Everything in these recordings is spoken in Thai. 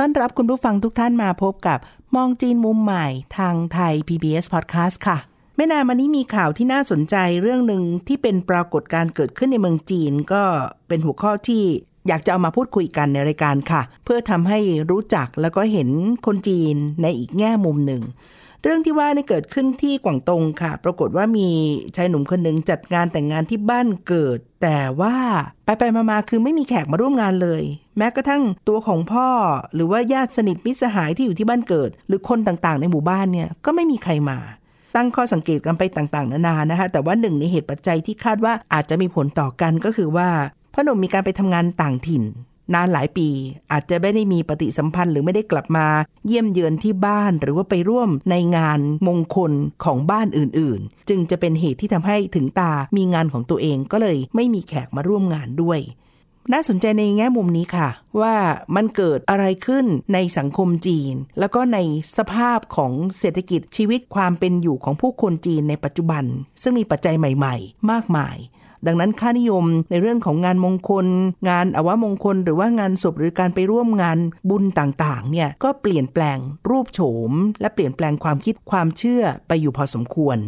ต้อนรับคุณผู้ฟังทุกท่านมาพบกับมองจีนมุมใหม่ทางไทย PBS Podcast ค่ะ ไม่นานมานี้มีข่าวที่น่าสนใจเรื่องหนึ่งที่เป็นปรากฏการเกิดขึ้นในเมืองจีนก็เป็นหัวข้อที่อยากจะเอามาพูดคุยกันในรายการค่ะ เพื่อทำให้รู้จักแล้วก็เห็นคนจีนในอีกแง่มุมหนึ่ง เรื่องที่ว่านี่เกิดขึ้นที่กวางตงค่ะ ปรากฏว่ามีชายหนุ่มคนหนึ่งจัดงานแต่งงานที่บ้านเกิด แต่ว่าไปไปมามาคือไม่มีแขกมาร่วมงานเลย แม้กระทั่งตัวของพ่อ หรือว่าญาติสนิทมิตรสหายที่อยู่ที่บ้านเกิด หรือคนต่างๆ ในหมู่บ้านเนี่ยก็ไม่มีใครมาตั้งข้อสังเกตกันไปต่างๆ นานานะคะ แต่ว่าหนึ่งในเหตุปัจจัยที่คาดว่าอาจจะมีผลต่อกันก็คือว่าพ่อหนุ่มมีการไปทำงานต่างถิ่น นานหลายปี อาจจะไม่ได้มีปฏิสัมพันธ์หรือไม่ได้กลับมาเยี่ยมเยือนที่บ้านหรือว่าไปร่วมในงานมงคลของบ้านอื่นๆ จึงจะเป็นเหตุที่ทำให้ถึงตามีงานของตัวเองก็เลยไม่มีแขกมาร่วมงานด้วย น่าสนใจในแง่มุมนี้ค่ะ ว่ามันเกิดอะไรขึ้นในสังคมจีน แล้วก็ในสภาพของเศรษฐกิจชีวิตความเป็นอยู่ของผู้คนจีนในปัจจุบัน ซึ่งมีปัจจัยใหม่ ๆ มากมาย ดังนั้นค่านิยมในเรื่องของงานมงคล งานอวมงคล หรือว่างานศพหรือการไปร่วมงานบุญต่างๆเนี่ยก็เปลี่ยนแปลงรูปโฉม และเปลี่ยนแปลงความคิดความเชื่อไปอยู่พอสมควร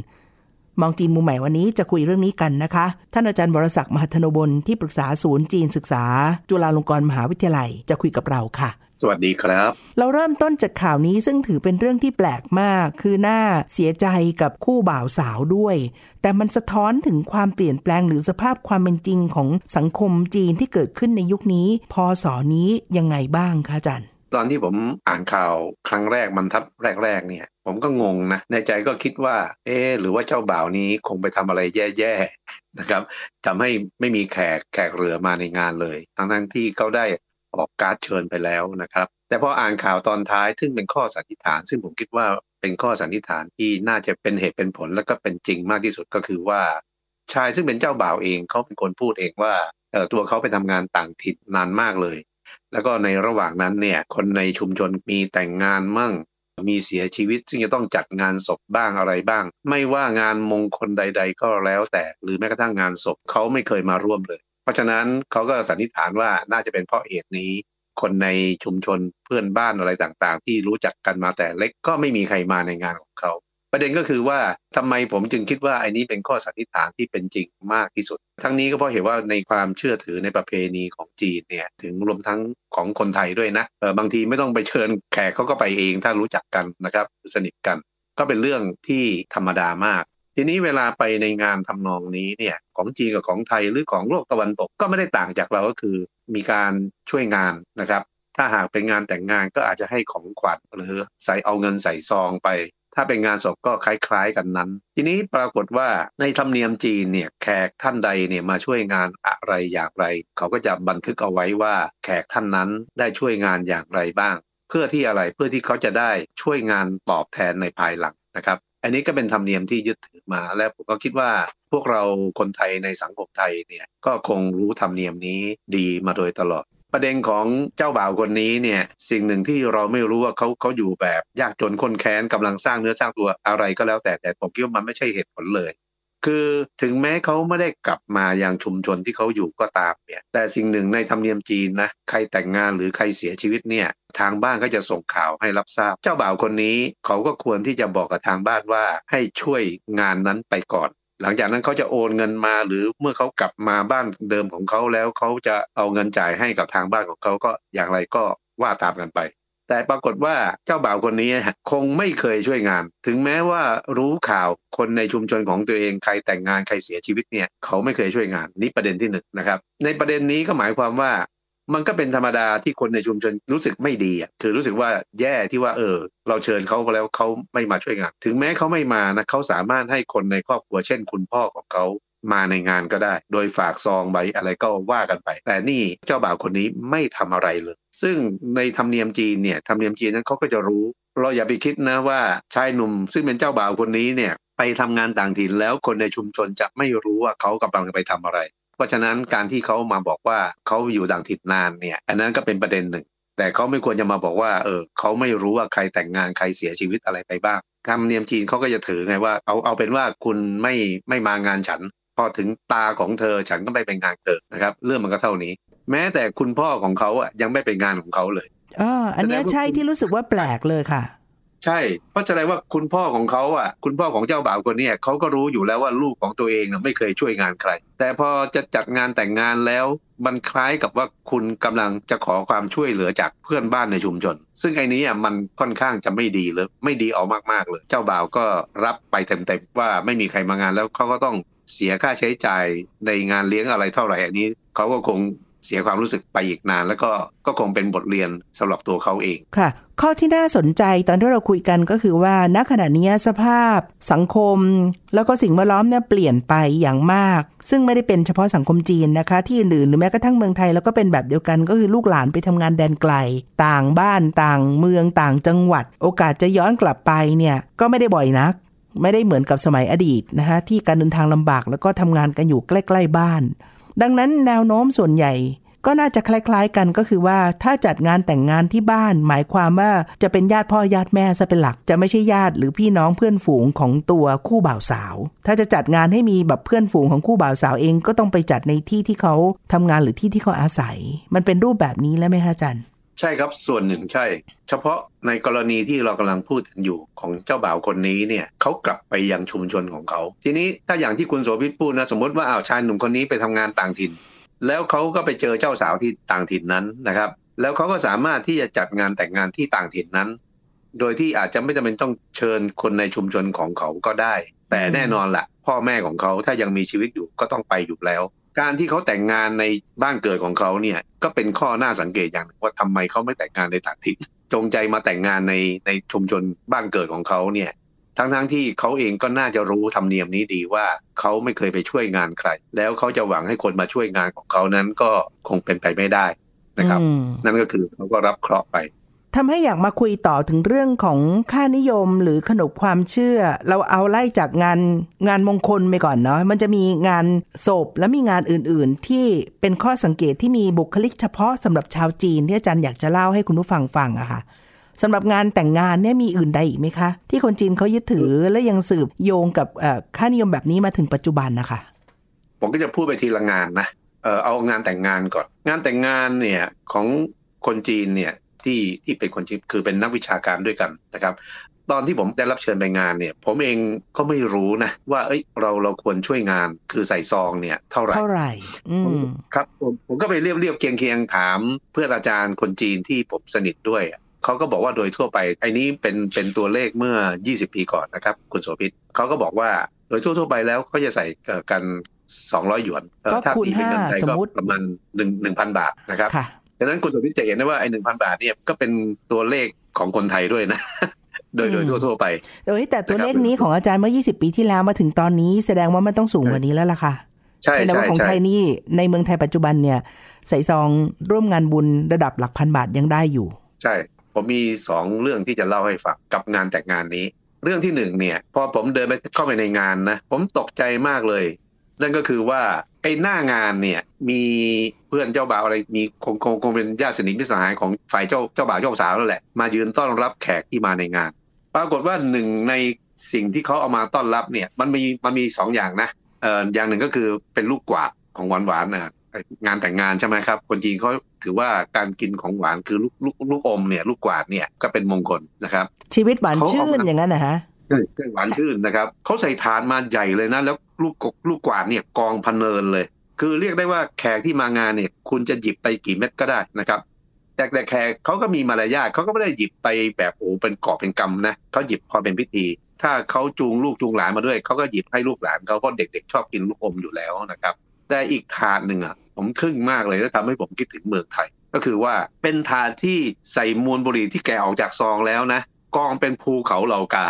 มองจีนมุมใหม่วันนี้จะคุยเรื่องนี้กันนะคะ ท่านอาจารย์บรศักดิ์มหัทโนบลที่ปรึกษาศูนย์จีนศึกษา จุฬาลงกรณ์มหาวิทยาลัยจะคุยกับเราค่ะ สวัสดีครับ เราเริ่มต้นจากข่าวนี้ซึ่งถือเป็นเรื่องที่แปลกมาก คือหน้าเสียใจกับคู่บ่าวสาวด้วย แต่มันสะท้อนถึงความเปลี่ยนแปลงหรือสภาพความเป็นจริงของสังคมจีนที่เกิดขึ้นในยุคนี้พศนี้ยังไงบ้างคะอาจารย์ตอนที่ผมอ่านข่าวครั้งแรกมันทัดแรกๆเนี่ย ผมก็งงนะในใจก็คิดว่า เอ๊ะหรือว่าเจ้าบ่าวนี้คงไปทำอะไรแย่ๆนะครับทำให้ไม่มีแขกแขกเรือมาในงานเลย ทั้งๆที่เขาได้ ออกการ์ดเชิญไปแล้วนะครับ แต่พออ่านข่าวตอนท้ายซึ่งเป็นข้อสันนิษฐาน ซึ่งผมคิดว่าเป็นข้อสันนิษฐานที่น่าจะเป็นเหตุเป็นผลและก็เป็นจริงมากที่สุดก็คือว่า ชายซึ่งเป็นเจ้าบ่าวเองเขาเป็นคนพูดเองว่าเออตัวเขาไปทำงานต่างถิ่นนานมากเลย แล้วก็ในระหว่างนั้นเนี่ยคนในชุมชนมีแต่งงานมั่งมีเสียชีวิตซึ่งจะต้องจัดงานศพบ้างอะไรบ้าง ไม่ว่างานมงคลใด ๆ ก็แล้วแต่หรือแม้กระทั่งงานศพเขาไม่เคยมาร่วมเลย ราะฉะนั้นเขาก็สันนิษฐานว่าน่าจะเป็นเพราะเหตุนี้ คนในชุมชนเพื่อนบ้านอะไรต่างๆ ที่รู้จักกันมาแต่เล็กก็ไม่มีใครมาในงานของเขาประเด็นก็คือว่าทำไมผมจึงคิดว่าไอ้นี้เป็นข้อสันนิษฐานที่เป็นจริงมากที่สุด ทั้งนี้ก็เพราะเห็นว่าในความเชื่อถือในประเพณีของจีนเนี่ยถึงรวมทั้งของคนไทยด้วยนะเออบางทีไม่ต้องไปเชิญแขกเขาก็ไปเองถ้ารู้จักกันนะครับสนิทกัน ก็เป็นเรื่องที่ธรรมดามาก ทีนี้เวลาไปในงานทำนองนี้เนี่ยของจีนกับของไทยหรือของโลกตะวันตกก็ไม่ได้ต่างจากเราก็คือ มีการช่วยงานนะครับ ถ้าหากเป็นงานแต่งงานก็อาจจะให้ของขวัญหรือใส่เอาเงินใส่ซองไป ถ้าเป็นงานศพก็คล้ายๆกันนั้น ทีนี้ปรากฏว่าในธรรมเนียมจีนเนี่ยแขกท่านใดเนี่ยมาช่วยงานอะไรอย่างไร เขาก็จะบันทึกเอาไว้ว่าแขกท่านนั้นได้ช่วยงานอย่างไรบ้าง เพื่อที่อะไรเพื่อที่เขาจะได้ช่วยงานตอบแทนในภายหลังนะครับ อันนี้ก็เป็นธรรมเนียมที่ยึดถือมาและผมก็คิดว่าพวกเราคนไทยในสังคมไทยเนี่ยก็คงรู้ธรรมเนียมนี้ดีมาโดยตลอด ประเด็นของเจ้าบ่าวคนนี้เนี่ยสิ่งหนึ่งที่เราไม่รู้ว่าเขาเขาอยู่แบบ ยากจนคนแค้นกำลังสร้างเนื้อสร้างตัวอะไรก็แล้วแต่แต่ผมคิดว่ามันไม่ใช่เหตุผลเลย คือถึงแม้เขาไม่ได้กลับมาอยังชุมชนที่เขาอยู่ก็ตามเนี่ยแต่สิ่งหนึ่งในธรรมเนียมจีนนะใครแต่งงานหรือใครเสียชีวิตเนี่ยทางบ้านก็จะส่งข่าวให้รับทราบ เจ้าบ่าวคนนี้เขาก็ควรที่จะบอกกับทางบ้านว่าให้ช่วยงานนั้นไปก่อน หลังจากนั้นเขาจะโอนเงินมาหรือเมื่อเขากลับมาบ้านเดิมของเขาแล้วเขาจะเอาเงินจ่ายให้กับทางบ้านของเขาก็อย่างไรก็ว่าตามกันไป แต่ปรากฏว่าเจ้าบ่าวคนนี้คงไม่เคยช่วยงาน ถึงแม้ว่ารู้ข่าวคนในชุมชนของตัวเองใครแต่งงานใครเสียชีวิตเนี่ยเขาไม่เคยช่วยงานนี่ประเด็นที่หนึ่งนะครับในประเด็นนี้ก็หมายความว่ามันก็เป็นธรรมดาที่คนในชุมชนรู้สึกไม่ดีอะคือรู้สึกว่าแย่ที่ว่าเออ เราเชิญเขาแล้วเขาไม่มาช่วยงาน ถึงแม้เขาไม่มานะเขาสามารถให้คนในครอบครัวเช่น คุณพ่อของเขา มาในงานก็ได้ โดยฝากซองใบอะไรก็ว่ากันไป แต่นี่เจ้าบ่าวคนนี้ไม่ทำอะไรเลย ซึ่งในธรรมเนียมจีนเนี่ยธรรมเนียมจีนนั้นเขาก็จะรู้ เราอย่าไปคิดนะว่าชายหนุ่ม ซึ่งเป็นเจ้าบ่าวคนนี้เนี่ยไปทำงานต่างถิ่นแล้วคนในชุมชนจะไม่รู้ว่าเขากำลังไปทำอะไร เพราะฉะนั้นการที่เขามาบอกว่าเขาอยู่ต่างถิ่นนานเนี่ย อันนั้นก็เป็นประเด็นหนึ่ง แต่เขาไม่ควรจะมาบอกว่า เออเขาไม่รู้ว่าใครแต่งงานใครเสียชีวิตอะไรไปบ้างธรรมเนียมจีนเขาก็จะถือไงว่าเอาเอาเป็นว่าคุณไม่ไม่มางานฉัน พอถึงตาของเธอฉันก็ไม่ไปงานเกิดนะครับ เรื่องมันก็เท่านี้ แม้แต่คุณพ่อของเขาอะยังไม่ไปงานของเขาเลยอ๋ออันเนี้ยใช่ที่รู้สึกว่าแปลกเลยค่ะ ใช่ เพราะแสดงว่าคุณพ่อของเขาอะ คุณพ่อของเจ้าบ่าวคนเนี้ยเขาก็รู้อยู่แล้วว่าลูกของตัวเองน่ะไม่เคยช่วยงานใคร แต่พอจะจัดงานแต่งงานแล้ว มันคล้ายกับว่าคุณกำลังจะขอความช่วยเหลือจากเพื่อนบ้านในชุมชน ซึ่งไอ้นี้อะมันค่อนข้างจะไม่ดีเลย ไม่ดีออกมากๆเลย เจ้าบ่าวก็รับไปเต็มๆว่าไม่มีใครมางานแล้วเขาก็ต้อง เสียค่าใช้จ่ายในงานเลี้ยงอะไรเท่าไหร่อันนี้เขาก็คงเสียความรู้สึกไปอีกนาน แล้วก็ก็คงเป็นบทเรียนสำหรับตัวเขาเองค่ะ ข้อที่น่าสนใจตอนที่เราคุยกันก็คือว่าณขณะนี้สภาพ สังคม แล้วก็สิ่งแวดล้อมเนี่ยเปลี่ยนไปอย่างมาก ซึ่งไม่ได้เป็นเฉพาะสังคมจีนนะคะ ที่อื่นๆหรือแม้กระทั่งเมืองไทย แล้วก็เป็นแบบเดียวกันก็คือลูกหลานไปทำงานแดนไกล ต่างบ้านต่างเมืองต่างจังหวัด โอกาสจะย้อนกลับไปเนี่ยก็ไม่ได้บ่อยนัก ไม่ได้เหมือนกับสมัยอดีตนะคะที่การเดินทางลำบากแล้วก็ทำงานกันอยู่ใกล้ ๆ บ้าน ดังนั้นแนวโน้มส่วนใหญ่ก็น่าจะคล้าย ๆ กันก็คือว่าถ้าจัดงานแต่งงานที่บ้าน หมายความว่าจะเป็นญาติพ่อญาติแม่ซะเป็นหลัก จะไม่ใช่ญาติหรือพี่น้องเพื่อนฝูงของตัวคู่บ่าวสาว ถ้าจะจัดงานให้มีแบบเพื่อนฝูงของคู่บ่าวสาวเองก็ต้องไปจัดในที่ที่เขาทำงานหรือที่ที่เขาอาศัย มันเป็นรูปแบบนี้แล้วไหมคะจารย์ ใช่ครับส่วนหนึ่งใช่ เฉพาะในกรณีที่เรากำลังพูดอยู่ของเจ้าบ่าวคนนี้เนี่ยเขากลับไปยังชุมชนของเขา ทีนี้ถ้าอย่างที่คุณโสภิตพูดนะสมมติว่าอ้าวชายหนุ่มคนนี้ไปทำงานต่างถิ่น แล้วเขาก็ไปเจอเจ้าสาวที่ต่างถิ่นนั้นนะครับ แล้วเขาก็สามารถที่จะจัดงานแต่งงานที่ต่างถิ่นนั้น โดยที่อาจจะไม่จำเป็นต้องเชิญคนในชุมชนของเขาก็ได้ แต่แน่นอนละพ่อแม่ของเขาถ้ายังมีชีวิตอยู่ก็ต้องไปอยู่แล้ว การที่เขาแต่งงานในบ้านเกิดของเขาเนี่ย ก็เป็นข้อน่าสังเกตอย่างหนึ่งว่าทำไมเขาไม่แต่งงานในต่างถิ่นจงใจมาแต่งงานในในชุมชนบ้านเกิดของเขาเนี่ย ทั้งทั้งๆที่เขาเองก็น่าจะรู้ธรรมเนียมนี้ดีว่าเขาไม่เคยไปช่วยงานใคร แล้วเขาจะหวังให้คนมาช่วยงานของเขานั้นก็คงเป็นไปไม่ได้นะครับอืมนั่นก็คือเขาก็รับเคราะห์ไป ทำให้อยากมาคุยต่อถึงเรื่องของค่านิยมหรือขนบความเชื่อ เราเอาไล่จากงานงานมงคลไปก่อนเนาะมันจะมีงานศพและมีงานอื่น ๆ ที่เป็นข้อสังเกตที่มีบุคลิกเฉพาะสำหรับชาวจีนที่อาจารย์อยากจะเล่าให้คุณผู้ฟังฟังอะค่ะสำหรับงานแต่งงานเนี่ยมีอื่นใดอีกไหมคะ ที่คนจีนเขายึดถือและยังสืบโยงกับค่านิยมแบบนี้มาถึงปัจจุบันนะคะผมก็จะพูดไปทีละงานนะเออเอางานแต่งงานก่อน งานแต่งงานเนี่ยของคนจีนเนี่ย ที่ที่เป็นคนจีนคือเป็นนักวิชาการด้วยกันนะครับ ตอนที่ผมได้รับเชิญไปงานเนี่ย ผมเองก็ไม่รู้นะ ว่าเอ้ยเราเราควรช่วยงานคือใส่ซองเนี่ยเท่าไหร่เท่าไหร่อืมครับผมผมก็ไปเรียบเรียบเคียงเคียงถามเพื่อนอาจารย์คนจีนที่ผมสนิทด้วยอะเขาก็บอกว่าโดยทั่วไปไอ้นี้เป็นเป็นตัวเลขเมื่อ 20 ปีก่อนนะครับ คุณโสภิตเขาก็บอกว่าโดยทั่วทั่วๆไปแล้วเขาจะใส่เอ่อกัน200หยวนเอ่อก็ถ้าคูณตีเป็นเงินไทยห้าสมก็มุติประมาณ1 1,000บาทนะครับค่ะ ดังนั้นคุณโสภิตจะเห็นได้ว่าไอ้1,000บาทเนี่ยก็เป็นตัวเลขของคนไทยด้วยนะ โดยโดยทั่วทั่วๆไปโดยแต่ตัวนะครับเลขนี้ของอาจารย์เมื่อ 20 ปีที่แล้วมาถึงตอนนี้แสดงว่ามันต้องสูงกว่านี้แล้วล่ะค่ะใช่แต่ใช่ว่าของใช่ไทยนี่ในเมืองไทยปัจจุบันเนี่ย ใส่ซองร่วมงานบุญระดับหลักพันบาทยังได้อยู่ ใช่ผมมีสองเรื่องที่จะเล่าให้ฟังกับงานแต่งงานนี้ เรื่องที่หนึ่งเนี่ย พอผมเดินไปเข้าไปในงานนะ ผมตกใจมากเลย นั่นก็คือว่าไอ้หน้างานเนี่ยมีเพื่อนเจ้าบ่าวอะไรมีคงคงคงเป็นญาติสนิทมิตรสหายของฝ่ายเจ้าเจ้าบ่าวเจ้าสาวนั่นแหละมายืนต้อนรับแขกที่มาในงาน ปรากฏว่าหนึ่งในสิ่งที่เขาเอามาต้อนรับเนี่ยมันมีมันมีสองอย่างนะเอ่ออย่างหนึ่งก็คือเป็นลูกกวาดของหวานหวานๆนะงานแต่งงานใช่ไหมครับคนจีนเขาถือว่าการกินของหวานคือลูกลูกลูกอมเนี่ยลูกกวาดเนี่ยก็เป็นมงคลนะครับ ชีวิตหวานชื่เขานเอามาอย่างนั้นนะฮะ ใช่ใช่หวานชื่นนะครับเขาใส่ถาดมาใหญ่เลยนะแล้วลูกกลูกกวาดเนี่ยกองพันเนินเลย คือเรียกได้ว่าแขกที่มางานเนี่ย คุณจะหยิบไปกี่เม็ดก็ได้นะครับแต่แต่แขกเขาก็มีมารยาทเขาก็ไม่ได้หยิบไปแบบโอ้เป็นกอบเป็นกำนะเขาหยิบพอเป็นพิธี ถ้าเขาจูงลูกจูงหลานมาด้วยเขาก็หยิบให้ลูกหลานเขาเพราะเด็กๆ ชอบกินลูกอมอยู่แล้วนะครับ แต่อีกถาดหนึ่งอะผมทึ่งมากเลยแล้วทำให้ผมคิดถึงเมืองไทย ก็คือว่าเป็นถาดที่ใส่มวลบุหรี่ที่แกะออกจากซองแล้วนะกองเป็นภูเขาเหล่ากา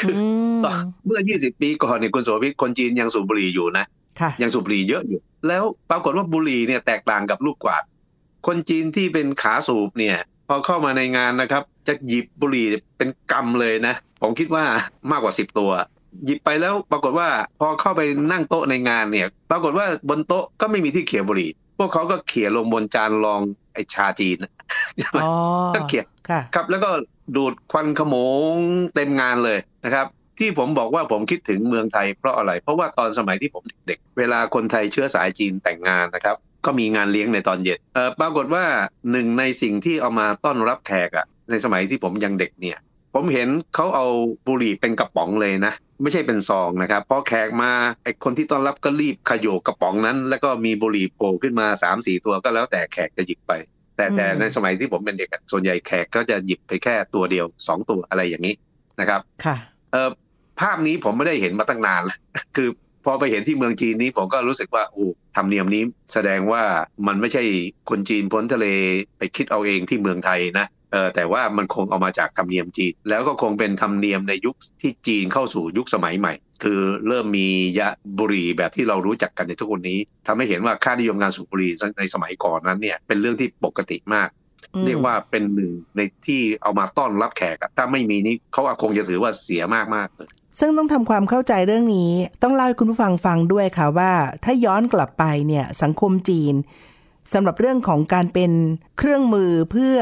คืออืมเมื่อ 20 ปีก่อนเนี่ยคุณโสภิตคนจีนยังสูบบุหรี่อยู่นะค่ะยังสูบบุหรี่เยอะอยู่ แล้วปรากฏว่าบุหรี่เนี่ยแตกต่างกับลูกกวาด คนจีนที่เป็นขาสูบเนี่ย พอเข้ามาในงานนะครับ จะหยิบบุหรี่เป็นกำเลยนะ ผมคิดว่ามากกว่าสิบตัว หยิบไปแล้วปรากฏว่าพอเข้าไปนั่งโต๊ะในงานเนี่ย ปรากฏว่าบนโต๊ะก็ไม่มีที่เขี่ยบุหรี่ พวกเขาก็เขี่ยลงบนจานรองไอชาจีนอ๋อก็เขี่ยค่ะครับแล้วก็ ดูดควันขโมงเต็มงานเลยนะครับ ที่ผมบอกว่าผมคิดถึงเมืองไทยเพราะอะไร เพราะว่าตอนสมัยที่ผมเด็กๆ เวลาคนไทยเชื้อสายจีนแต่งงานนะครับ ก็มีงานเลี้ยงในตอนเย็นเออปรากฏว่าหนึ่งในสิ่งที่เอามาต้อนรับแขกอะในสมัยที่ผมยังเด็กเนี่ย ผมเห็นเขาเอาบุหรี่เป็นกระป๋องเลยนะไม่ใช่เป็นซองนะครับพอแขกมาไอคนที่ต้อนรับก็รีบขยโยกกระป๋องนั้น แล้วก็มีบุหรี่โผล่ขึ้นมา3ามสี่ตัวก็แล้วแต่แขกจะหยิบไป แต่แต่อืมในสมัยที่ผมเป็นเด็กอะส่วนใหญ่แขกก็จะหยิบไปแค่ตัวเดียวสองตัวอะไรอย่างนี้นะครับ ค่ะเออภาพนี้ผมไม่ได้เห็นมาตั้งนานแล้วคือพอไปเห็นที่เมืองจีนนี้ผมก็รู้สึกว่าโอ้ธรรมเนียมนี้แสดงว่ามันไม่ใช่คนจีนพ้นทะเลไปคิดเอาเองที่เมืองไทยนะเออแต่ว่ามันคงเอามาจากธรรมเนียมจีน แล้วก็คงเป็นธรรมเนียมในยุคที่จีนเข้าสู่ยุคสมัยใหม่ คือเริ่มมียะบุหรี่แบบที่เรารู้จักกันในทุกวันนี้ทำให้เห็นว่าค่านิยมการสูบบุหรี่ในสมัยก่อนนั้นเนี่ยเป็นเรื่องที่ปกติมากอืมเรียกว่าเป็นหนึ่งในที่เอามาต้อนรับแขกอะถ้าไม่มีนี่เขาคงจะถือว่าเสียมากมากๆเลยซึ่งต้องทำความเข้าใจเรื่องนี้ ต้องเล่าให้คุณผู้ฟังฟังด้วยค่ะว่า ถ้าย้อนกลับไปเนี่ยสังคมจีนสำหรับเรื่องของการเป็นเครื่องมือเพื่อ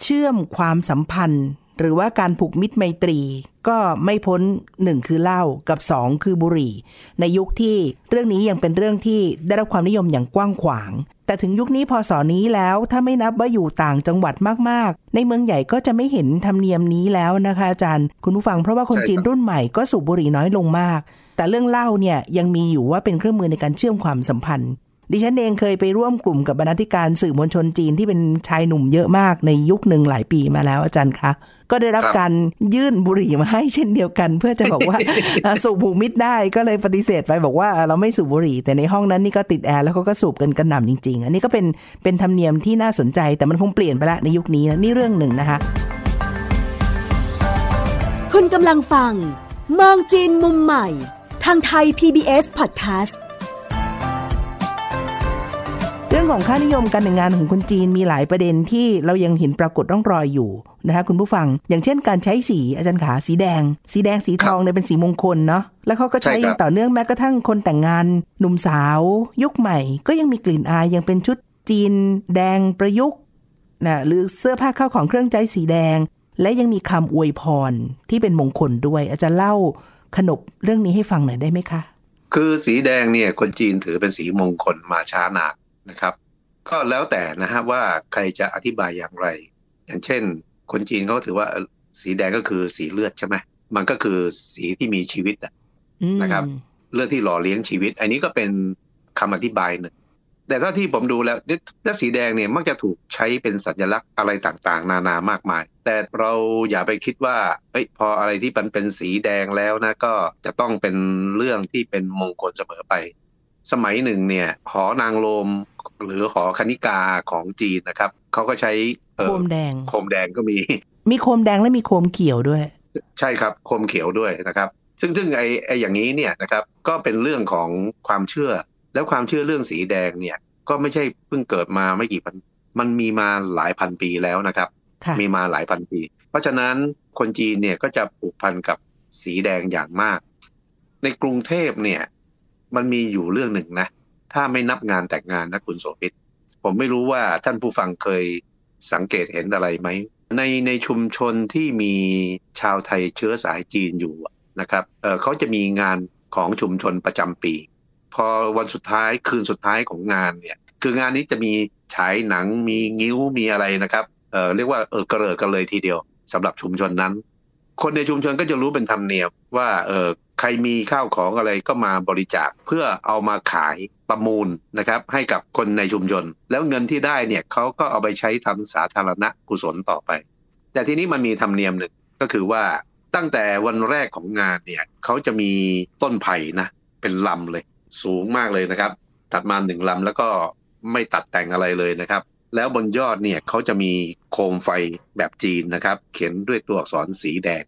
เชื่อมความสัมพันธ์ หรือว่าการผูกมิตรไมตรี ก็ไม่พ้นหนึ่งคือเหล้ากับสองคือบุหรี่ ในยุคที่เรื่องนี้ยังเป็นเรื่องที่ได้รับความนิยมอย่างกว้างขวาง แต่ถึงยุคนี้พอสอนี้แล้วถ้าไม่นับว่าอยู่ต่างจังหวัดมากๆ ในเมืองใหญ่ก็จะไม่เห็นธรรมเนียมนี้แล้วนะคะอาจารย์ คุณผู้ฟังเพราะว่าคนจีนรุ่นใหม่ก็สูบบุหรี่น้อยลงมากแต่เรื่องเหล้าเนี่ยยังมีอยู่ว่าเป็นเครื่องมือในการเชื่อมความสัมพันธ์ ดิฉันเองเคยไปร่วมกลุ่มกับบรรณาธิการสื่อมวลชนจีนที่เป็นชายหนุ่มเยอะมากในยุคหนึ่งหลายปีมาแล้วอาจารย์คะก็ได้รับครับการยื่นบุหรี่มาให้เช่นเดียวกัน เพื่อจะบอกว่าอะสูบผูกมิตรได้ก็เลยปฏิเสธไปบอกว่าอะเราไม่สูบบุหรี่ แต่ในห้องนั้นนี่ก็ติดแอร์แล้วเขาก็สูบกันกระหน่ำจริง ๆ อันนี้ก็เป็นเป็นธรรมเนียมที่น่าสนใจแต่มันคงเปลี่ยนไปละในยุคนี้นะนี่เรื่องหนึ่งนะคะ คุณกำลังฟัง มองจีนมุมใหม่ ทางไทย PBS Podcast เรื่องของค่านิยมการแต่งงานของคนจีนมีหลายประเด็นที่เรายังเห็นปรากฏร่องรอยอยู่นะคะคุณผู้ฟัง อย่างเช่นการใช้สีอาจารย์ขาสีแดง สีแดงสีทองเนี่ยเป็นสีมงคลเนาะแล้วเขาก็ใช้ใช่ครับอย่างต่อเนื่องแม้กระทั่งคนแต่งงานหนุ่มสาว ยุคใหม่ ก็ยังมีกลิ่นอายยังเป็นชุดจีน แดงประยุกต์นะหรือเสื้อผ้าเข้าของเครื่องใจสีแดง และยังมีคำอวยพรที่เป็นมงคลด้วย อาจารย์เล่าขนบเรื่องนี้ให้ฟังหน่อยได้ไหมคะ คือสีแดงเนี่ยคนจีนถือเป็นสีมงคลมาช้านาน นะครับ ก็แล้วแต่นะฮะว่าใครจะอธิบายอย่างไร อย่างเช่น คนจีนเขาถือว่าเอ่อสีแดงก็คือสีเลือดใช่ไหมมันก็คือสีที่มีชีวิตอะอืมนะครับ เลือดที่หล่อเลี้ยงชีวิต อันนี้ก็เป็นคำอธิบายหนึ่งแต่ถ้าที่ผมดูแล้วเลือดสีแดงเนี่ยมักจะถูกใช้เป็นสัญลักษณ์อะไรต่างๆ นานามากมาย แต่เราอย่าไปคิดว่าเอ้ยพออะไรที่มันเป็นสีแดงแล้วนะก็จะต้องเป็นเรื่องที่เป็นมงคลเสมอไป สมัยหนึ่งเนี่ยหอนางโลม หรือหอคณิกาของจีนนะครับเขาก็ใช้เอ่อโคมแดง โคมแดงก็มี มีโคมแดงและมีโคมเขียวด้วย ใช่ครับโคมเขียวด้วยนะครับ ซึ่งซึ่งไอไออย่างนี้เนี่ยนะครับก็เป็นเรื่องของความเชื่อ แล้วความเชื่อเรื่องสีแดงเนี่ยก็ไม่ใช่เพิ่งเกิดมาไม่กี่พันมันมีมาหลายพันปีแล้วนะครับค่ะมีมาหลายพันปี เพราะฉะนั้นคนจีนเนี่ยก็จะผูกพันกับสีแดงอย่างมาก ในกรุงเทพเนี่ย มันมีอยู่เรื่องหนึ่งนะ ถ้าไม่นับงานแต่งงานนะคุณโสภิตผมไม่รู้ว่าท่านผู้ฟังเคยสังเกตเห็นอะไรไหม ในในชุมชนที่มีชาวไทยเชื้อสายจีนอยู่นะครับเเขาจะมีงานของชุมชนประจำปี พอวันสุดท้ายคืนสุดท้ายของงานเนี่ยคืองานนี้จะมีฉายหนังมีงิ้วมีอะไรนะครับเเรียกว่าเออกระเริกกันเลยทีเดียวสำหรับชุมชนนั้น คนในชุมชนก็จะรู้เป็นธรรมเนียมว่าเออ ใครมีข้าวของอะไรก็มาบริจาคเพื่อเอามาขายประมูลนะครับให้กับคนในชุมชน แล้วเงินที่ได้เนี่ยเขาก็เอาไปใช้ทำสาธารณกุศลต่อไป แต่ทีนี้มันมีธรรมเนียมหนึ่งก็คือว่าตั้งแต่วันแรกของงานเนี่ยเขาจะมีต้นไผ่นะเป็นลำเลยสูงมากเลยนะครับ ตัดมาหนึ่งลำแล้วก็ไม่ตัดแต่งอะไรเลยนะครับ แล้วบนยอดเนี่ยเขาจะมีโคมไฟแบบจีนนะครับ เขียนด้วยตัวอักษรสีแดง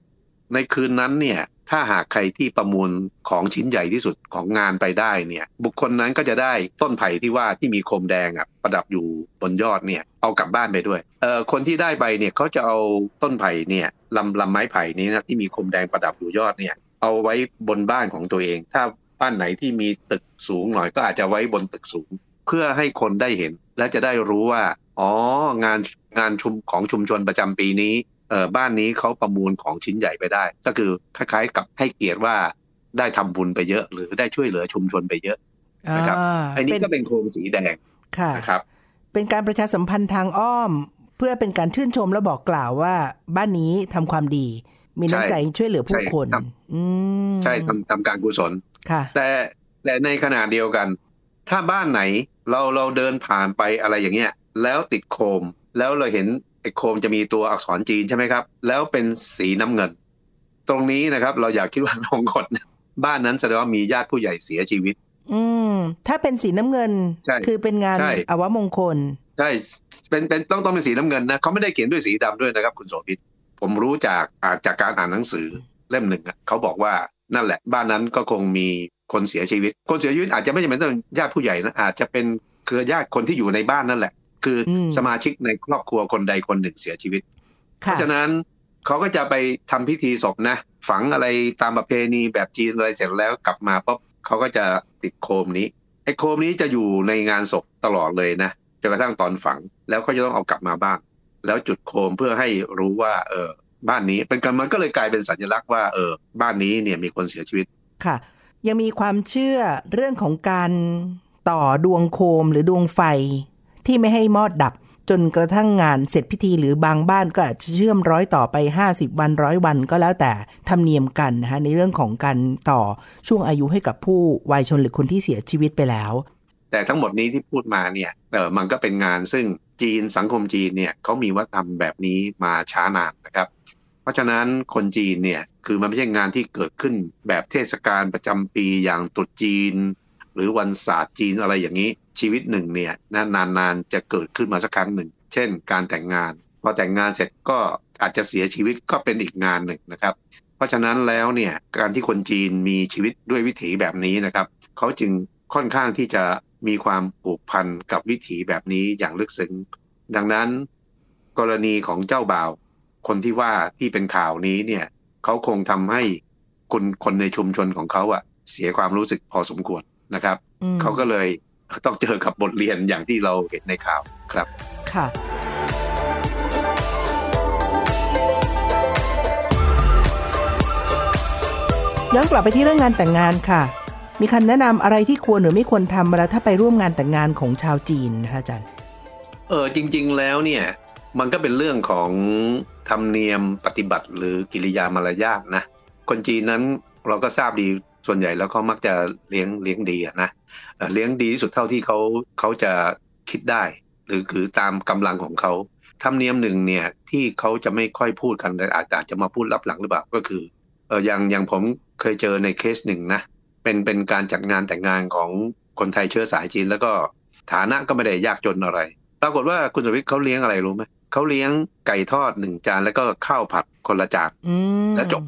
ในคืนนั้นเนี่ยถ้าหากใครที่ประมูลของชิ้นใหญ่ที่สุดของงานไปได้เนี่ยบุคคลนั้นก็จะได้ต้นไผ่ที่ว่าที่มีโคมแดงอะประดับอยู่บนยอดเนี่ยเอากลับบ้านไปด้วยเอ่อคนที่ได้ไปเนี่ยเขาจะเอาต้นไผ่เนี่ยลำลำไม้ไผ่นี้นะที่มีโคมแดงประดับอยู่ยอดเนี่ยเอาไว้บนบ้านของตัวเอง ถ้าบ้านไหนที่มีตึกสูงหน่อยก็อาจจะไว้บนตึกสูง เพื่อให้คนได้เห็นและจะได้รู้ว่าอ๋องานงานชุมของชุมชนประจำปีนี้ บ้านนี้เขาประมูลของชิ้นใหญ่ไปได้ ก็คือคล้ายๆกับให้เกียรติว่าได้ทำบุญไปเยอะ หรือได้ช่วยเหลือชุมชนไปเยอะนะครับอ่าอันนี้ก็เป็นโคมสีแดงค่ะนะครับ เป็นการประชาสัมพันธ์ทางอ้อม เพื่อเป็นการชื่นชมและบอกกล่าวว่า บ้านนี้ทำความดี มีน้ำใจช่วยเหลือผู้ใช่คนครับอืมใช่ทำทำการกุศลค่ะ แต่แต่ในขณะเดียวกัน ถ้าบ้านไหนเราเราเดินผ่านไปอะไรอย่างเงี้ย แล้วติดโคมแล้วเราเห็น ไอ้โคมจะมีตัวอักษรจีนใช่ไหมครับ แล้วเป็นสีน้ำเงิน ตรงนี้นะครับ เราอยากคิดว่าน้องกดบ้านนั้นแสดงว่ามีญาติผู้ใหญ่เสียชีวิต อืมถ้าเป็นสีน้ำเงินใช่คือเป็นงานใช่อวมงคลใช่เป็นเป็นต้องต้องเป็นสีน้ำเงินนะเขาไม่ได้เขียนด้วยสีดำด้วยนะครับ คุณโสภิตผมรู้จากอ่าจากการอ่านหนังสือเล่มหนึ่งอะเขาบอกว่านั่นแหละ บ้านนั้นก็คงมีคนเสียชีวิต คนเสียชีวิตอาจจะไม่จำเป็นต้องญาติผู้ใหญ่นะอาจจะเป็นเครือญาติคนที่อยู่ในบ้านนั่นแหละ คืออมสมาชิกในครอบครัวคนใดคนหนึ่งเสียชีวิต เพค่ะราะฉะนั้นเขาก็จะไปทำพิธีศพนะ ฝังอะไรตามประเพณีแบบจีนอะไรเสร็จแล้วกลับมาปุ๊บเขาก็จะติดโคมนี้ไอ้โคมนี้จะอยู่ในงานศพตลอดเลยนะจนกระทั่งตอนฝังแล้วเขาจะต้องเอากลับมาบ้านแล้วจุดโคมเพื่อให้รู้ว่า เออ บ้านนี้เป็นการมันก็เลยกลายเป็นสัญลักษณ์ว่าเออ บ้านนี้เนี่ยมีคนเสียชีวิตค่ะ ยังมีความเชื่อเรื่องของการต่อดวงโคมหรือดวงไฟ ที่ไม่ให้มอดดับ จนกระทั่งงานเสร็จพิธีหรือบางบ้านก็อาจจะเชื่อมร้อยต่อไป 50 วันร้อยวันก็แล้วแต่ธรรมเนียมกันนะคะในเรื่องของการต่อช่วงอายุให้กับผู้วัยชนหรือคนที่เสียชีวิตไปแล้ว แต่ทั้งหมดนี้ที่พูดมาเนี่ยเออมันก็เป็นงานซึ่งจีนสังคมจีนเนี่ยเขามีวัฒนธรรมแบบนี้มาช้านานนะครับ เพราะฉะนั้นคนจีนเนี่ยคือมันไม่ใช่งานที่เกิดขึ้นแบบเทศกาลประจำปีอย่างตรุษจีน หรือวันศาสตร์จีนอะไรอย่างนี้ชีวิตหนึ่งเนี่ยนะนานๆจะเกิดขึ้นมาสักครั้งหนึ่ง เช่น การแต่งงานพอแต่งงานเสร็จก็อาจจะเสียชีวิตก็เป็นอีกงานหนึ่งนะครับ เพราะฉะนั้นแล้วเนี่ยการที่คนจีนมีชีวิตด้วยวิถีแบบนี้นะครับเขาจึงค่อนข้างที่จะมีความผูกพันกับวิถีแบบนี้อย่างลึกซึ้งดังนั้น กรณีของเจ้าบ่าว คนที่ว่าที่เป็นข่าวนี้เนี่ยเขาคงทำให้คนคนในชุมชนของเขาอะเสียความรู้สึกพอสมควร นะครับอืมเขาก็เลยต้องเจอกับบทเรียนอย่างที่เราเห็นในข่าวครับค่ะย้อนกลับไปที่เรื่องงานแต่งงานค่ะ มีคำแนะนำอะไรที่ควรหรือไม่ควรทำเวลาถ้าไปร่วมงานแต่งงานของชาวจีนนะคะอาจารย์เออจริง ๆ แล้วเนี่ยมันก็เป็นเรื่องของธรรมเนียมปฏิบัติหรือกิริยามารยาทนะคนจีนนั้นเราก็ทราบดี ส่วนใหญ่แล้วเขามักจะเลี้ยงเลี้ยงดีอะนะเอ่อเลี้ยงดีที่สุดเท่าที่เขาเขาจะคิดได้ หรือคือตามกำลังของเขาธรรมเนียมหนึ่งเนี่ยที่เขาจะไม่ค่อยพูดกันแต่อาจอาจจะมาพูดลับหลังหรือเปล่าก็คือเอออย่างอย่างผมเคยเจอในเคสหนึ่งนะเป็นเป็นการจัดงานแต่งงานของคนไทยเชื้อสายจีน แล้วก็ฐานะก็ไม่ได้ยากจนอะไร ปรากฏว่าคุณสวิทย์เขาเลี้ยงอะไรรู้ไหมเขาเลี้ยงไก่ทอดหนึ่งจานแล้วก็ข้าวผัดคนละจานอืมแล้วจบ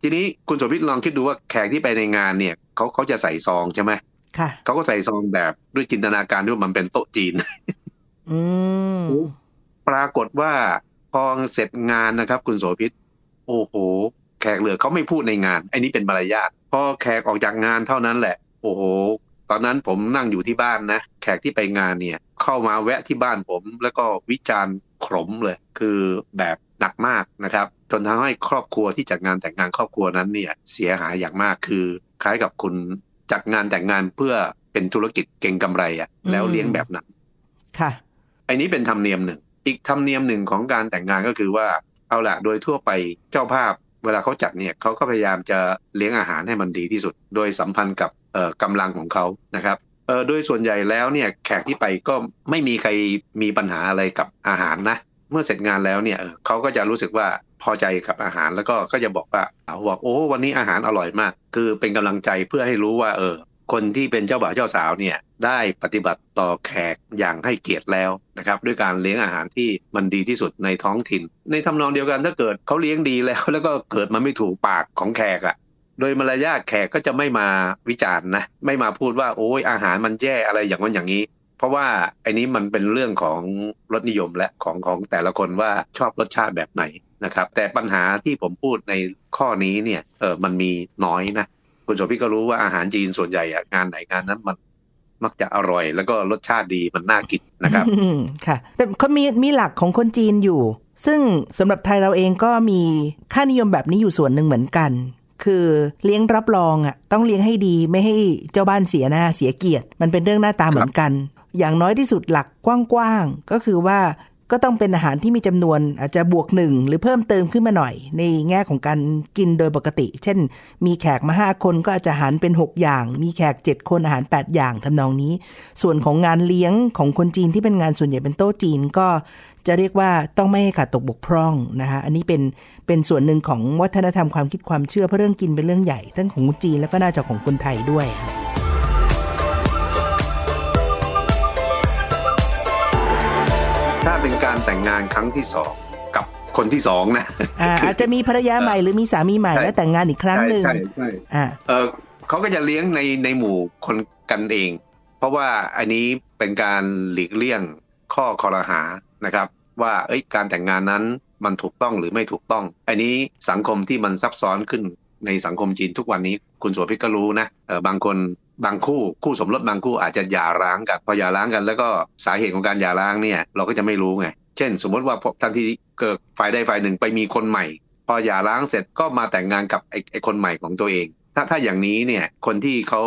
ทีนี้คุณสวิทย์ลองคิดดูว่าแขกที่ไปในงานเนี่ยเขาเขาจะใส่ซองใช่ไหมค่ะเขาก็ใส่ซองแบบด้วยจินตนาการด้วยว่ามันเป็นโต๊ะจีน อืมปรากฏว่าพอเสร็จงานนะครับ คุณโสภิตโอ้โห แขกเหลือเขาไม่พูดในงานไอ้นี้เป็นมารยาทพอแขกออกจากงานเท่านั้นแหละ โอ้โห ตอนนั้นผมนั่งอยู่ที่บ้านนะแขกที่ไปงานเนี่ย เข้ามาแวะที่บ้านผม แล้วก็วิจารณ์ขมเลย คือแบบ หนักมากนะครับ จนทำให้ครอบครัวที่จัดงานแต่งงานครอบครัวนั้นเนี่ยเสียหายอย่างมากคือ คล้ายกับคุณจัดงานแต่งงานเพื่อเป็นธุรกิจเก่งกำไรอะ่ะแล้วเลี้ยงแบบนั้นค่ะอันนี้เป็นธรรมเนียมหนึ่ง อีกธรรมเนียมหนึ่งของการแต่งงานก็คือว่าเอาละโดยทั่วไปเจ้าภาพเวลาเขาจัดเนี่ยเขาก็พยายามจะเลี้ยงอาหารให้มันดีที่สุด โดยสัมพันธ์กับเอ่อกำลังของเขานะครับเออโดยส่วนใหญ่แล้วเนี่ยแขกที่ไปก็ไม่มีใครมีปัญหาอะไรกับอาหารนะ เมื่อเสร็จงานแล้วเนี่ยเขาก็จะรู้สึกว่าพอใจกับอาหารแล้วก็ก็จะบอกว่าเอาบอกโอ้วันนี้อาหารอร่อยมาก คือเป็นกำลังใจเพื่อให้รู้ว่าเออคนที่เป็นเจ้าบ่าวเจ้าสาวเนี่ยได้ปฏิบัติต่อแขกอย่างให้เกียรติแล้วนะครับด้วยการเลี้ยงอาหารที่มันดีที่สุดในท้องถิ่น ในทำนองเดียวกันถ้าเกิดเขาเลี้ยงดีแล้ว แล้วก็เกิดมันไม่ถูกปากของแขกอะ่ะโดยมารยาทแขกก็จะไม่มาวิจารณ์นะไม่มาพูดว่าโอ้ยอาหารมันแย่อะไรอย่างนั้นอย่างนี้ เพราะว่าไอ้นี้มันเป็นเรื่องของรสนิยมและของของแต่ละคนว่าชอบรสชาติแบบไหนนะครับ แต่ปัญหาที่ผมพูดในข้อนี้เนี่ยเออมันมีน้อยนะคุณโสพี่ก็รู้ว่าอาหารจีนส่วนใหญ่อะงานไหนงานนั้นมันมักจะอร่อย แล้วก็รสชาติดีมันน่ากินนะครับค่ะแต่เขามีมีหลักของคนจีนอยู่ ซึ่งสำหรับไทยเราเองก็มีค่านิยมแบบนี้อยู่ส่วนหนึ่งเหมือนกัน คือเลี้ยงรับรองอะต้องเลี้ยงให้ดีไม่ให้เจ้าบ้านเสียหน้าเสียเกียรติ มันเป็นเรื่องหน้าตาเหมือนกัน อย่างน้อยที่สุดหลักกว้างๆ ก็คือว่าก็ต้องเป็นอาหารที่มีจำนวนอาจจะบวกหนึ่งหรือเพิ่มเติมขึ้นมาหน่อย ในแง่ของการกินโดยปกติ เช่น มีแขกมาห้าคนก็อาจจะอาหารเป็น 6 อย่าง มีแขก 7 คนอาหาร 8 อย่างทำนองนี้ ส่วนของงานเลี้ยงของคนจีนที่เป็นงานส่วนใหญ่เป็นโต๊ะจีนก็จะเรียกว่าต้องไม่ให้ขาดตกบกพร่องนะคะอันนี้เป็นเป็นส่วนหนึ่งของวัฒนธรรมความคิดความเชื่อเพราะเรื่องกินเป็นเรื่องใหญ่ทั้งของจีนแล้วก็น่าจะของคนไทยด้วย ถ้าเป็นการแต่งงานครั้งที่สองกับคนที่สองนะอ่าอาจจะมีภรรยาใหม่หรือมีสามีใหม่ใช่แล้วแต่งงานอีกครั้งหนึ่งใช่ใช่อ่าเออเขาก็จะเลี้ยงในในหมู่คนกันเอง เพราะว่าอันนี้เป็นการหลีกเลี่ยงข้อคอรหานะครับ ว่าเอ้ยการแต่งงานนั้นมันถูกต้องหรือไม่ถูกต้อง อันนี้สังคมที่มันซับซ้อนขึ้นในสังคมจีนทุกวันนี้คุณโสภิตก็รู้นะเออบางคน บางคู่คู่สมรสบางคู่อาจจะหย่าร้างกันพอหย่าร้างกัน แล้วก็สาเหตุของการหย่าร้างเนี่ยเราก็จะไม่รู้ไงเช่น สมมติว่าทันทีเกิดฝ่ายใดฝ่ายหนึ่งไปมีคนใหม่ พอหย่าร้างเสร็จก็มาแต่งงานกับไอ้ไอ้คนใหม่ของตัวเอง ถ้าถ้าอย่างนี้เนี่ยคนที่เขา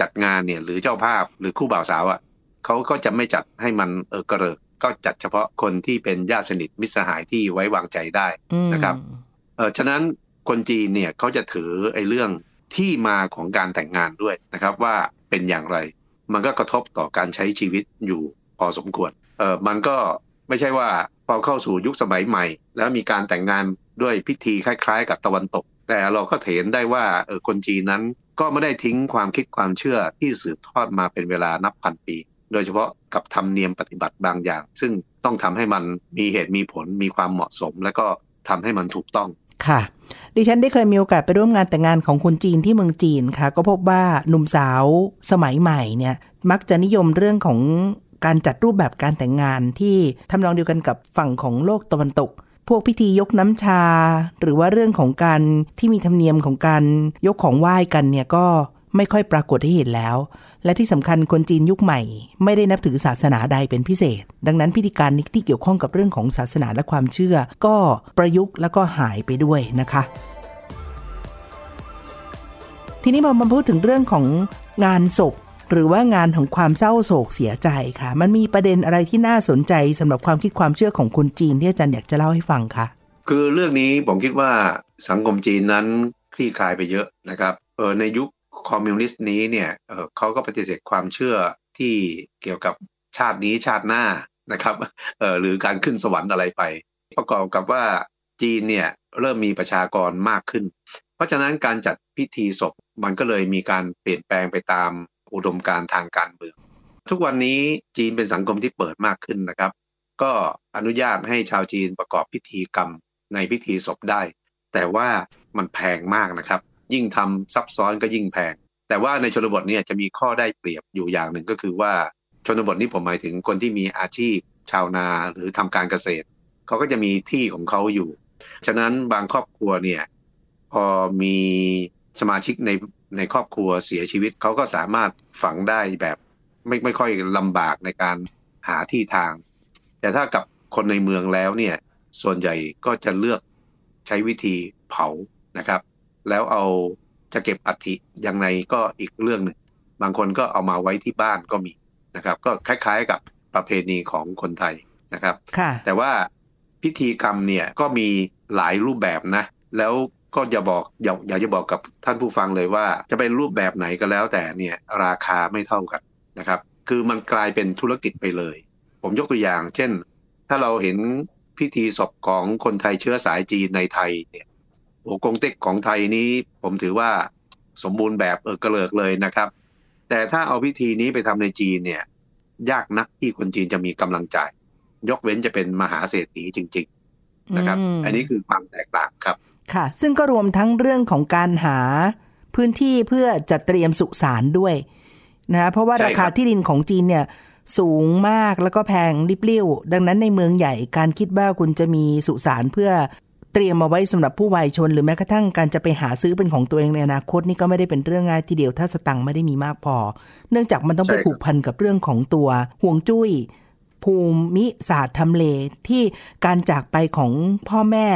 จัดงานเนี่ยหรือเจ้าภาพหรือคู่บ่าวสาวอะเขาก็จะไม่จัดให้มันเออกระเริกก็จัดเฉพาะคนที่เป็นญาติสนิทมิตรสหายที่ไว้วางใจได้อืมนะครับเออฉะนั้นคนจีนเนี่ยเขาจะถือไอ้เรื่อง ที่มาของการแต่งงานด้วยนะครับว่าเป็นอย่างไร มันก็กระทบต่อการใช้ชีวิตอยู่พอสมควรเออมันก็ไม่ใช่ว่าพอเข้าสู่ยุคสมัยใหม่ แล้วมีการแต่งงานด้วยพิธีคล้าย ๆ กับตะวันตก แต่เราก็เห็นได้ว่าเออคนจีนนั้นก็ไม่ได้ทิ้งความคิดความเชื่อที่สืบทอดมาเป็นเวลานับพันปี โดยเฉพาะกับธรรมเนียมปฏิบัติบางอย่าง ซึ่งต้องทำให้มันมีเหตุมีผลมีความเหมาะสม และก็ทำให้มันถูกต้อง ค่ะ ดิฉันได้เคยมีโอกาสไปร่วมงานแต่งงานของคนจีนที่เมืองจีนค่ะ ก็พบว่าหนุ่มสาวสมัยใหม่เนี่ยมักจะนิยมเรื่องของการจัดรูปแบบการแต่งงานที่ทำนองเดียวกันกับฝั่งของโลกตะวันตก พวกพิธียกน้ำชา หรือว่าเรื่องของการที่มีธรรมเนียมของการยกของไหว้กันเนี่ยก็ไม่ค่อยปรากฏให้เห็นแล้ว และที่สำคัญคนจีนยุคใหม่ ไม่ได้นับถือศาสนาใดเป็นพิเศษ ดังนั้นพิธีการนี้ที่เกี่ยวข้องกับเรื่องของศาสนาและความเชื่อ ก็ประยุกต์แล้วก็หายไปด้วยนะคะ ทีนี้พอมาพูดถึงเรื่องของงานศพหรือว่างานของความเศร้าโศกเสียใจค่ะ มันมีประเด็นอะไรที่น่าสนใจสำหรับความคิดความเชื่อของคนจีนที่อาจารย์อยากจะเล่าให้ฟังคะคือเรื่องนี้ผมคิดว่าสังคมจีนนั้นคลี่คลายไปเยอะนะครับเออในยุค คอมมิวนิสต์นี้เนี่ยเเขาก็ปฏิเสธความเชื่อที่เกี่ยวกับชาตินี้ชาติหน้านะครับเออหรือการขึ้นสวรรค์อะไรไป ประกอบกับว่าจีนเนี่ยเริ่มมีประชากรมากขึ้น เพราะฉะนั้นการจัดพิธีศพมันก็เลยมีการเปลี่ยนแปลงไปตามอุดมการทางการเมือง ทุกวันนี้จีนเป็นสังคมที่เปิดมากขึ้นนะครับ ก็อนุญาตให้ชาวจีนประกอบพิธีกรรมในพิธีศพได้ แต่ว่ามันแพงมากนะครับ ยิ่งทำซับซ้อนก็ยิ่งแพง แต่ว่าในชนบทเนี่ยจะมีข้อได้เปรียบอยู่อย่างหนึ่งก็คือว่าชนบทนี้ผมหมายถึงคนที่มีอาชีพชาวนาหรือทำการเกษตรเขาก็จะมีที่ของเขาอยู่ ฉะนั้นบางครอบครัวเนี่ยพอมีสมาชิกในในครอบครัวเสียชีวิตเขาก็สามารถฝังได้แบบไม่ไม่ค่อยลำบากในการหาที่ทาง แต่ถ้ากับคนในเมืองแล้วเนี่ยส่วนใหญ่ก็จะเลือกใช้วิธีเผานะครับ แล้วเอาจะเก็บอัฐิยังไงก็อีกเรื่องหนึ่งบางคนก็เอามาไว้ที่บ้านก็มีนะครับ ก็คล้ายๆกับประเพณีของคนไทยนะครับค่ะแต่ว่าพิธีกรรมเนี่ยก็มีหลายรูปแบบนะ แล้วก็อย่าบอกอย่าอยากจะบอกกับท่านผู้ฟังเลยว่า จะเป็นรูปแบบไหนก็แล้วแต่เนี่ยราคาไม่เท่ากันนะครับ คือมันกลายเป็นธุรกิจไปเลย ผมยกตัวอย่าง เช่น ถ้าเราเห็นพิธีศพของคนไทยเชื้อสายจีนในไทยเนี่ย โอ้กงเต็กของไทยนี้ผมถือว่าสมบูรณ์แบบเออกระเลิกเลยนะครับแแต่ถ้าเอาพิธีนี้ไปทำในจีนเนี่ยยากนักที่คนจีนจะมีกำลังจ่าย ยกเว้นจะเป็นมหาเศรษฐีจริง ๆนะครับอืมอันนี้คือความแตกต่างครับค่ะ ซึ่งก็รวมทั้งเรื่องของการหาพื้นที่เพื่อจัดเตรียมสุสานด้วยนะเพราะว่าใช่ราครัคาบที่ดินของจีนเนี่ยสูงมากแล้วก็แพงริบลิ่วดังนั้นในเมืองใหญ่การคิดว่าคุณจะมีสุสานเพื่อ เตรียมมาไว้สำหรับผู้วัยชน หรือแม้กระทั่งการจะไปหาซื้อเป็นของตัวเองในอนาคตนี่ก็ไม่ได้เป็นเรื่องง่ายทีเดียวถ้าสตังค์ไม่ได้มีมากพอ เนื่องจากมันต้องไปผูกพันกับเรื่องของตัวห่วงจุ้ยภูมิศาสตร์ทำเลที่การจากไปของพ่อแม่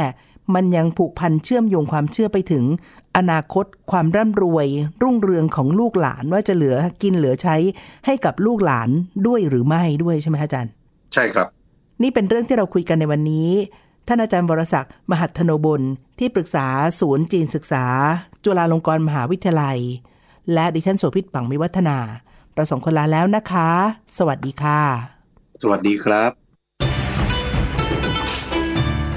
มันยังผูกพันเชื่อมโยงความเชื่อไปถึง อนาคตความร่ำรวย รุ่งเรืองของลูกหลานว่าจะเหลือกินเหลือใช้ให้กับลูกหลานด้วยหรือไม่ด้วยใช่ไหมอาจารย์ ใช่ครับ นี่เป็นเรื่องที่เราคุยกันในวันนี้ ท่านอาจารย์วรศักดิ์มหัทโนบลที่ปรึกษาศูนย์จีนศึกษา จุฬาลงกรณ์มหาวิทยาลัย และดิฉันโสภิตปังมิวัฒนา เราสองคนลาแล้วนะคะ สวัสดีค่ะ สวัสดีครับ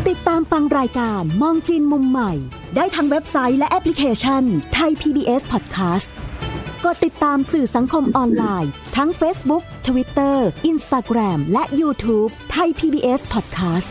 ติดตามฟังรายการมองจีนมุมใหม่ ได้ทางเว็บไซต์และแอปพลิเคชันไทย PBS Podcast กดติดตามสื่อสังคมออนไลน์ ทั้ง Facebook Twitter Instagram และ YouTube ไทย PBS Podcast